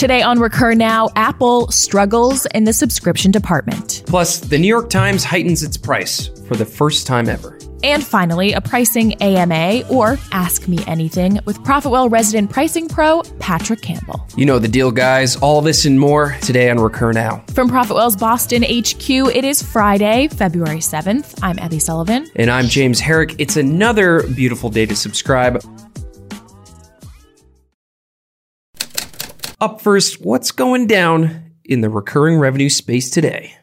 Today on Recur Now, Apple struggles in the subscription department. Plus, the New York Times heightens its price for the first time ever. And finally, a pricing AMA or Ask Me Anything with ProfitWell resident pricing pro Patrick Campbell. You know the deal, guys. All this and more today on Recur Now. From ProfitWell's Boston HQ, it is Friday, February 7th. I'm Abby Sullivan. And I'm James Herrick. It's another beautiful day to subscribe. Up first, what's going down in the recurring revenue space today?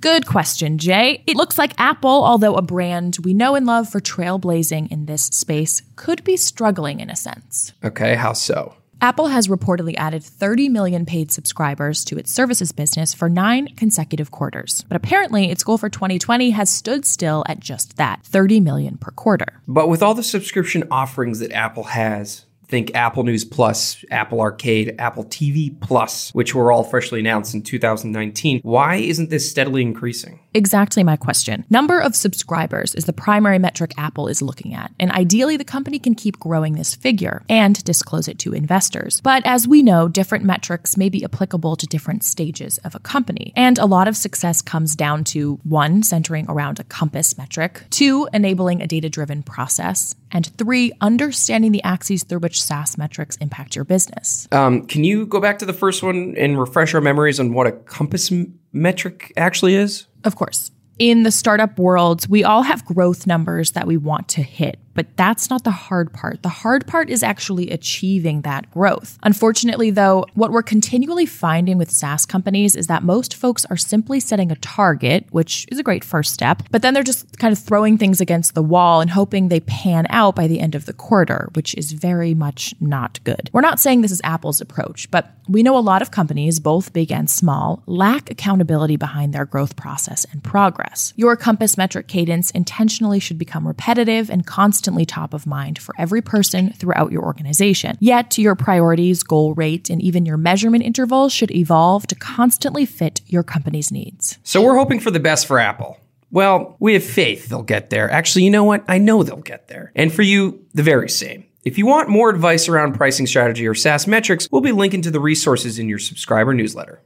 Good question, Jay. It looks like Apple, although a brand we know and love for trailblazing in this space, could be struggling in a sense. Okay, how so? Apple has reportedly added 30 million paid subscribers to its services business for nine consecutive quarters. But apparently, its goal for 2020 has stood still at just that 30 million per quarter. But with all the subscription offerings that Apple has, Think Apple News Plus, Apple Arcade, Apple TV Plus, which were all freshly announced in 2019. Why isn't this steadily increasing? Exactly my question. Number of subscribers is the primary metric Apple is looking at, and ideally the company can keep growing this figure and disclose it to investors. But as we know, different metrics may be applicable to different stages of a company, and a lot of success comes down to one, centering around a compass metric, two, enabling a data driven process, and three, understanding the axes through which SaaS metrics impact your business. Um, can you go back to the first one and refresh our memories on what a compass m- metric actually is? Of course. In the startup world, we all have growth numbers that we want to hit. But that's not the hard part. The hard part is actually achieving that growth. Unfortunately, though, what we're continually finding with SaaS companies is that most folks are simply setting a target, which is a great first step, but then they're just kind of throwing things against the wall and hoping they pan out by the end of the quarter, which is very much not good. We're not saying this is Apple's approach, but we know a lot of companies, both big and small, lack accountability behind their growth process and progress. Your compass metric cadence intentionally should become repetitive and constant constantly top of mind for every person throughout your organization. Yet, your priorities, goal rate, and even your measurement intervals should evolve to constantly fit your company's needs. So, we're hoping for the best for Apple. Well, we have faith they'll get there. Actually, you know what? I know they'll get there. And for you, the very same. If you want more advice around pricing strategy or SaaS metrics, we'll be linking to the resources in your subscriber newsletter.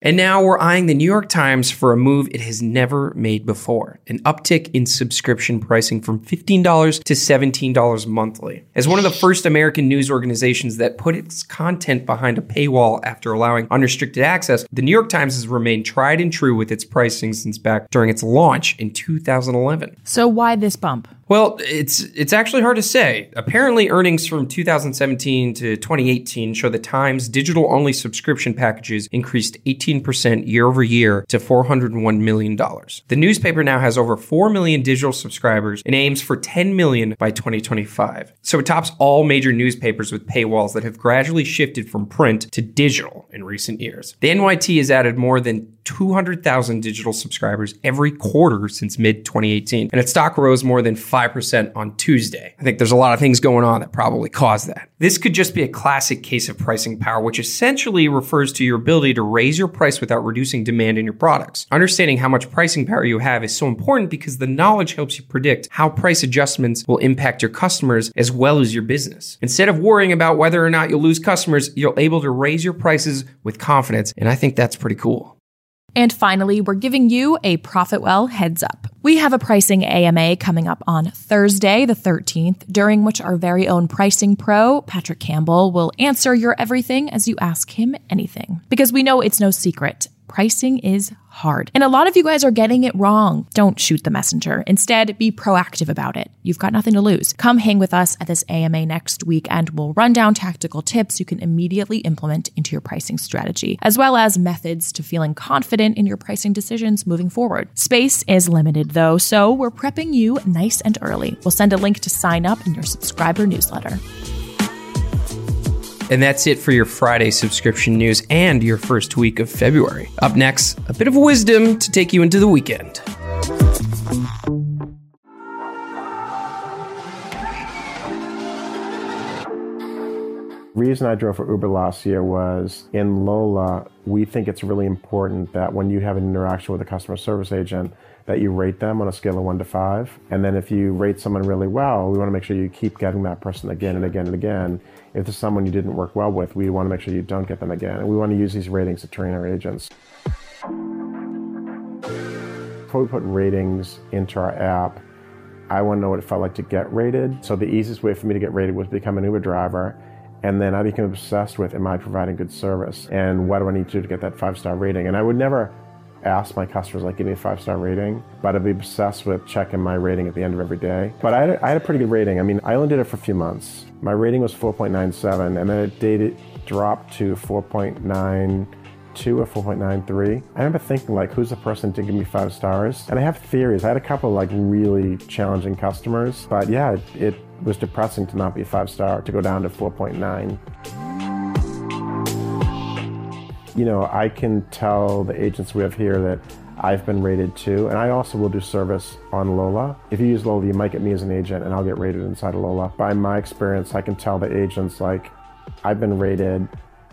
And now we're eyeing the New York Times for a move it has never made before an uptick in subscription pricing from $15 to $17 monthly. As one of the first American news organizations that put its content behind a paywall after allowing unrestricted access, the New York Times has remained tried and true with its pricing since back during its launch in 2011. So, why this bump? Well, it's it's actually hard to say. Apparently, earnings from 2017 to 2018 show the Times digital only subscription packages increased 18% year over year to 401 million dollars. The newspaper now has over 4 million digital subscribers and aims for 10 million by 2025. So it tops all major newspapers with paywalls that have gradually shifted from print to digital in recent years. The NYT has added more than 200,000 digital subscribers every quarter since mid 2018, and its stock rose more than 5% on Tuesday. I think there's a lot of things going on that probably caused that. This could just be a classic case of pricing power, which essentially refers to your ability to raise your price without reducing demand in your products. Understanding how much pricing power you have is so important because the knowledge helps you predict how price adjustments will impact your customers as well as your business. Instead of worrying about whether or not you'll lose customers, you're able to raise your prices with confidence, and I think that's pretty cool. And finally, we're giving you a ProfitWell heads up. We have a pricing AMA coming up on Thursday, the 13th, during which our very own pricing pro, Patrick Campbell, will answer your everything as you ask him anything. Because we know it's no secret. Pricing is hard. And a lot of you guys are getting it wrong. Don't shoot the messenger. Instead, be proactive about it. You've got nothing to lose. Come hang with us at this AMA next week and we'll run down tactical tips you can immediately implement into your pricing strategy, as well as methods to feeling confident in your pricing decisions moving forward. Space is limited though, so we're prepping you nice and early. We'll send a link to sign up in your subscriber newsletter. And that's it for your Friday subscription news and your first week of February. Up next, a bit of wisdom to take you into the weekend. Reason I drove for Uber last year was in Lola, we think it's really important that when you have an interaction with a customer service agent, that you rate them on a scale of one to five. And then if you rate someone really well, we want to make sure you keep getting that person again and again and again. If there's someone you didn't work well with, we want to make sure you don't get them again. And we want to use these ratings to train our agents. Before we put ratings into our app, I want to know what it felt like to get rated. So the easiest way for me to get rated was become an Uber driver. And then I became obsessed with, am I providing good service? And what do I need to do to get that five star rating? And I would never ask my customers, like, give me a five star rating, but I'd be obsessed with checking my rating at the end of every day. But I had, a, I had a pretty good rating. I mean, I only did it for a few months. My rating was 4.97, and then it dated, dropped to 4.92 or 4.93. I remember thinking, like, who's the person to give me five stars? And I have theories. I had a couple of, like, really challenging customers, but yeah, it, it was depressing to not be a five star, to go down to 4.9 you know, I can tell the agents we have here that I've been rated too, and I also will do service on Lola. If you use Lola, you might get me as an agent, and I'll get rated inside of Lola. By my experience, I can tell the agents like I've been rated.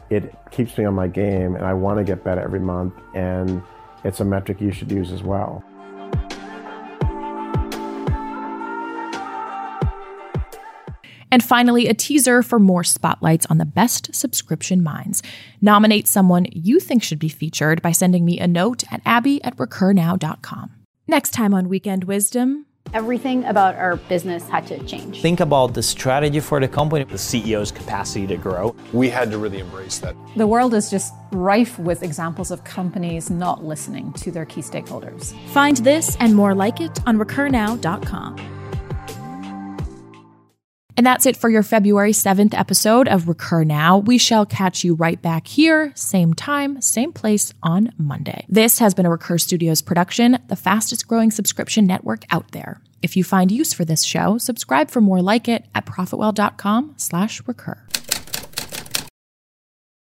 It keeps me on my game, and I want to get better every month, and it's a metric you should use as well. And finally, a teaser for more spotlights on the best subscription minds. Nominate someone you think should be featured by sending me a note at abby at recurnow.com. Next time on Weekend Wisdom. Everything about our business had to change. Think about the strategy for the company, the CEO's capacity to grow. We had to really embrace that. The world is just rife with examples of companies not listening to their key stakeholders. Find this and more like it on recurnow.com. And that's it for your February 7th episode of Recur Now. We shall catch you right back here, same time, same place on Monday. This has been a Recur Studios production, the fastest growing subscription network out there. If you find use for this show, subscribe for more like it at profitwell.com slash recur.